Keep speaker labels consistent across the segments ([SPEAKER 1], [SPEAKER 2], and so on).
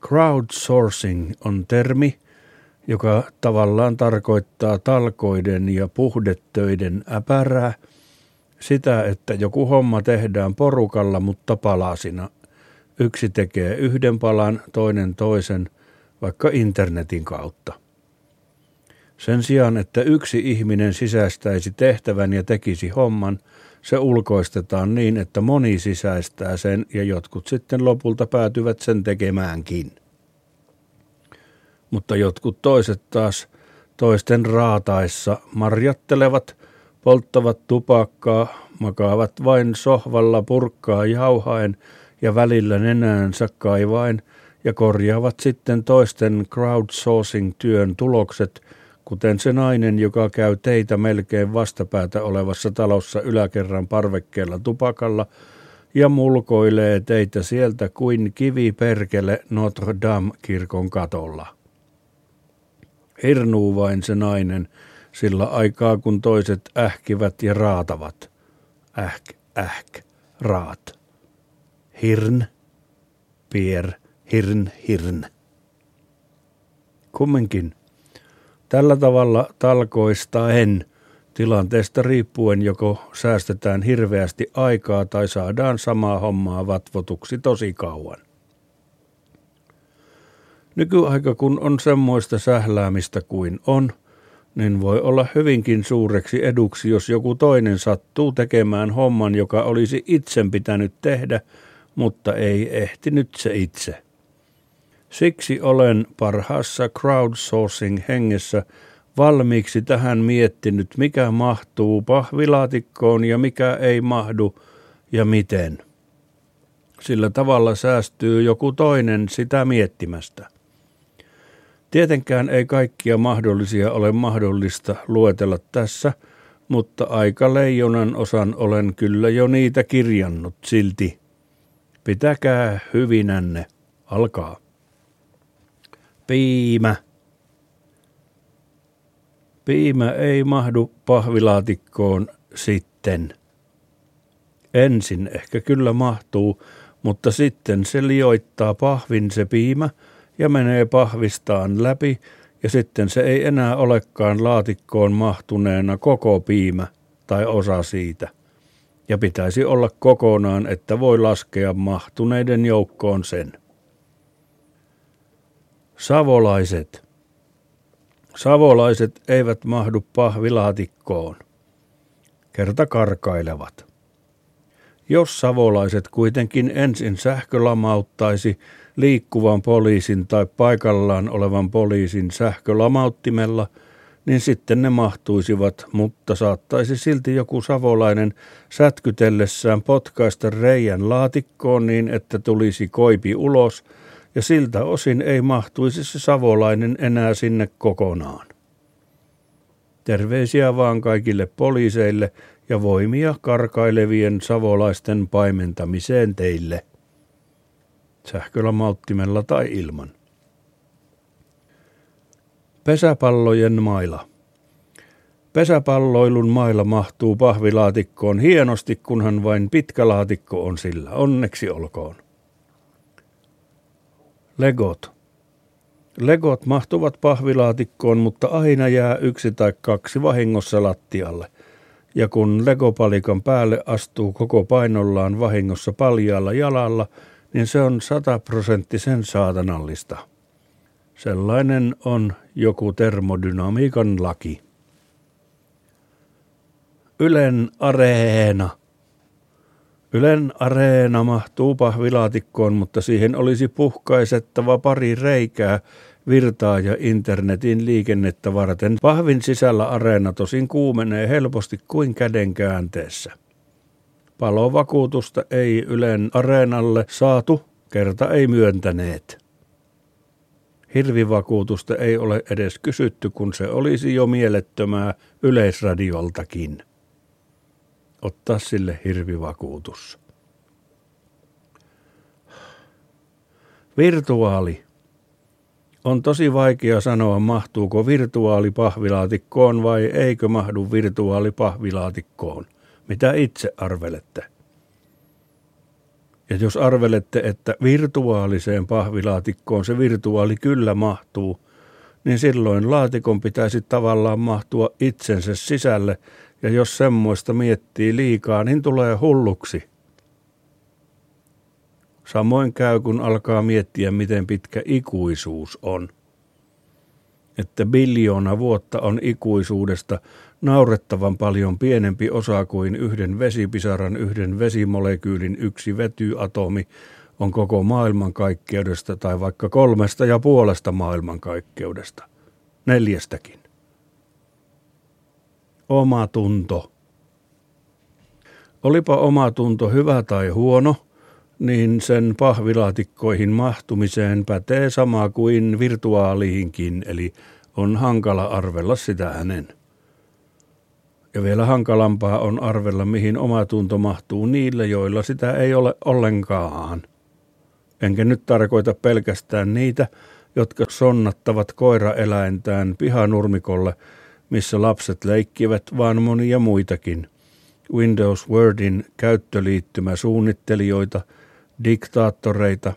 [SPEAKER 1] Crowdsourcing on termi, joka tavallaan tarkoittaa talkoiden ja puhdetöiden äpärää, sitä, että joku homma tehdään porukalla, mutta palasina. Yksi tekee yhden palan, toinen toisen, vaikka internetin kautta. Sen sijaan, että yksi ihminen sisäistäisi tehtävän ja tekisi homman, se ulkoistetaan niin, että moni sisäistää sen ja jotkut sitten lopulta päätyvät sen tekemäänkin. Mutta jotkut toiset taas toisten raataissa marjattelevat, polttavat tupakkaa, makaavat vain sohvalla purkkaa jauhaen ja välillä nenäänsä kaivaen ja korjaavat sitten toisten crowdsourcing-työn tulokset – kuten se nainen, joka käy teitä melkein vastapäätä olevassa talossa yläkerran parvekkeella tupakalla ja mulkoilee teitä sieltä kuin kivi perkele Notre Dame-kirkon katolla. Hirnuu vain se nainen, sillä aikaa kun toiset ähkivät ja raatavat. Ähk, ähk, raat. Hirn, pier, hirn, hirn. Kumminkin Tällä tavalla talkoista en tilanteesta riippuen joko säästetään hirveästi aikaa tai saadaan samaa hommaa vatvotuksi tosi kauan. Nykyaika kun on semmoista sähläämistä kuin on, niin voi olla hyvinkin suureksi eduksi, jos joku toinen sattuu tekemään homman, joka olisi itsen pitänyt tehdä, mutta ei ehtinyt se itse. Siksi olen parhaassa crowdsourcing hengessä valmiiksi tähän miettinyt, mikä mahtuu pahvilaatikkoon ja mikä ei mahdu ja miten. Sillä tavalla säästyy joku toinen sitä miettimästä. Tietenkään ei kaikkia mahdollisia ole mahdollista luetella tässä, mutta aika leijonan osan olen kyllä jo niitä kirjannut silti. Pitäkää hyvinänne. Alkaa. Piimä. Piimä ei mahdu pahvilaatikkoon sitten. Ensin ehkä kyllä mahtuu, mutta sitten se lioittaa pahvin se piimä ja menee pahvistaan läpi ja sitten se ei enää olekaan laatikkoon mahtuneena koko piimä tai osa siitä. Ja pitäisi olla kokonaan, että voi laskea mahtuneiden joukkoon sen. Savolaiset. Savolaiset eivät mahdu pahvilaatikkoon. Kerta karkailevat. Jos savolaiset kuitenkin ensin sähkölamauttaisi liikkuvan poliisin tai paikallaan olevan poliisin sähkölamauttimella, niin sitten ne mahtuisivat, mutta saattaisi silti joku savolainen sätkytellessään potkaista reijän laatikkoon niin, että tulisi koipi ulos – ja siltä osin ei mahtuisi se savolainen enää sinne kokonaan. Terveisiä vaan kaikille poliiseille ja voimia karkailevien savolaisten paimentamiseen teille. Sähkölamalttimella tai ilman. Pesäpallojen maila. Pesäpalloilun mailla mahtuu pahvilaatikkoon hienosti, kunhan vain pitkä laatikko on sillä. Onneksi olkoon. Legot. Legot mahtuvat pahvilaatikkoon, mutta aina jää yksi tai kaksi vahingossa lattialle. Ja kun legopalikan päälle astuu koko painollaan vahingossa paljaalla jalalla, niin se on sataprosenttisen saatanallista. Sellainen on joku termodynamiikan laki. Ylen areena – Ylen areena mahtuu pahvilaatikkoon, mutta siihen olisi puhkaisettava pari reikää virtaa ja internetin liikennettä varten. Pahvin sisällä areena tosin kuumenee helposti kuin käden käänteessä. Palovakuutusta ei Ylen areenalle saatu, kerta ei myöntäneet. Hirvivakuutusta ei ole edes kysytty, kun se olisi jo mielettömää yleisradioltakin ottaa sille hirvivakuutus. Virtuaali. On tosi vaikea sanoa, mahtuuko virtuaali pahvilaatikkoon vai eikö mahdu virtuaali pahvilaatikkoon. Mitä itse arvelette? Ja jos arvelette, että virtuaaliseen pahvilaatikkoon se virtuaali kyllä mahtuu, niin silloin laatikon pitäisi tavallaan mahtua itsensä sisälle, ja jos semmoista miettii liikaa, niin tulee hulluksi. Samoin käy, kun alkaa miettiä, miten pitkä ikuisuus on. Että biljoona vuotta on ikuisuudesta naurettavan paljon pienempi osa kuin yhden vesipisaran yhden vesimolekyylin yksi vetyatomi on koko maailmankaikkeudesta tai vaikka kolmesta ja puolesta maailmankaikkeudesta. Neljästäkin. Oma tunto. Olipa oma tunto hyvä tai huono, niin sen pahvilaatikkoihin mahtumiseen pätee sama kuin virtuaaliinkin, eli on hankala arvella sitä hänen. Ja vielä hankalampaa on arvella, mihin oma tunto mahtuu niille, joilla sitä ei ole ollenkaan. Enkä nyt tarkoita pelkästään niitä, jotka sonnattavat koiraeläintään pihanurmikolle, missä lapset leikkivät, vaan monia muitakin. Windows Wordin käyttöliittymäsuunnittelijoita, diktaattoreita,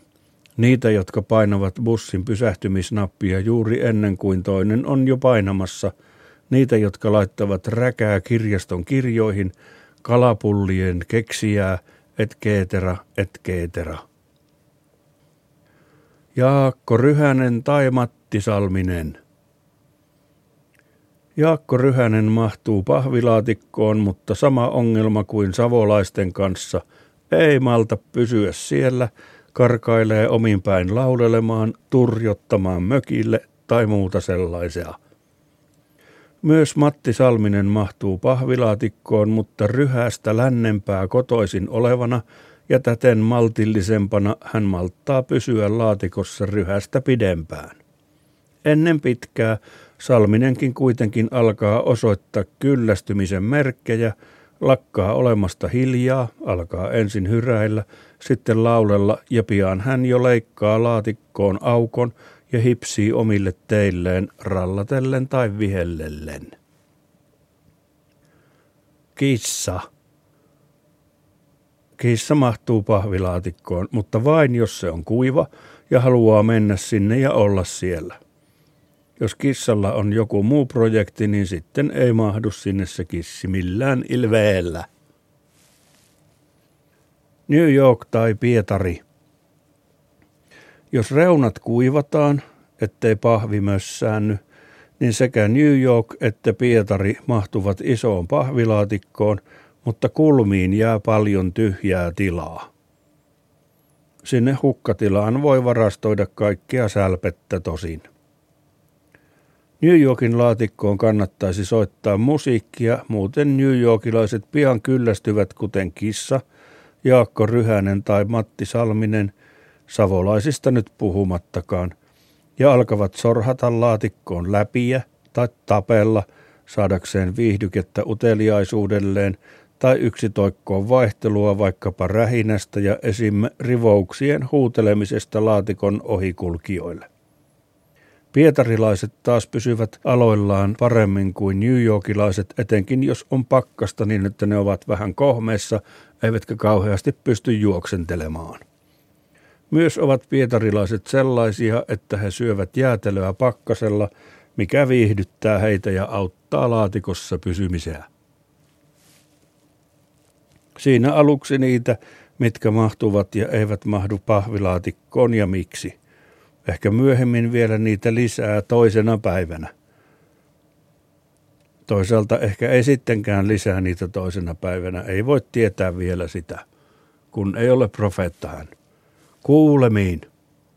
[SPEAKER 1] niitä, jotka painavat bussin pysähtymisnappia juuri ennen kuin toinen on jo painamassa – niitä, jotka laittavat räkää kirjaston kirjoihin, kalapullien keksijää, et keetera, et keetera. Jaakko Ryhänen tai Matti Salminen. Jaakko Ryhänen mahtuu pahvilaatikkoon, mutta sama ongelma kuin savolaisten kanssa. Ei malta pysyä siellä, karkailee omin päin laulelemaan, turjottamaan mökille tai muuta sellaisea. Myös Matti Salminen mahtuu pahvilaatikkoon, mutta ryhästä lännempää kotoisin olevana ja täten maltillisempana hän malttaa pysyä laatikossa ryhästä pidempään. Ennen pitkää Salminenkin kuitenkin alkaa osoittaa kyllästymisen merkkejä, lakkaa olemasta hiljaa, alkaa ensin hyräillä, sitten laulella ja pian hän jo leikkaa laatikkoon aukon, ja hipsii omille teilleen rallatellen tai vihellellen. Kissa. Kissa mahtuu pahvilaatikkoon, mutta vain jos se on kuiva ja haluaa mennä sinne ja olla siellä. Jos kissalla on joku muu projekti, niin sitten ei mahdu sinne se kissi millään ilveellä. New York tai Pietari – jos reunat kuivataan, ettei pahvi mössäänny, niin sekä New York että Pietari mahtuvat isoon pahvilaatikkoon, mutta kulmiin jää paljon tyhjää tilaa. Sinne hukkatilaan voi varastoida kaikkea sälpettä tosin. New Yorkin laatikkoon kannattaisi soittaa musiikkia, muuten New Yorkilaiset pian kyllästyvät kuten kissa, Jaakko Ryhänen tai Matti Salminen – savolaisista nyt puhumattakaan, ja alkavat sorhata laatikkoon läpiä tai tapella saadakseen viihdykettä uteliaisuudelleen tai yksitoikkoon vaihtelua vaikkapa rähinästä ja esim. rivouksien huutelemisesta laatikon ohikulkijoille. Pietarilaiset taas pysyvät aloillaan paremmin kuin New Yorkilaiset, etenkin jos on pakkasta niin, että ne ovat vähän kohmeessa, eivätkä kauheasti pysty juoksentelemaan. Myös ovat pietarilaiset sellaisia, että he syövät jäätelöä pakkasella, mikä viihdyttää heitä ja auttaa laatikossa pysymiseen. Siinä aluksi niitä, mitkä mahtuvat ja eivät mahdu pahvilaatikkoon ja miksi. Ehkä myöhemmin vielä niitä lisää toisena päivänä. Toisaalta ehkä ei sittenkään lisää niitä toisena päivänä. Ei voi tietää vielä sitä, kun ei ole profeetta hän. Kuulemiin.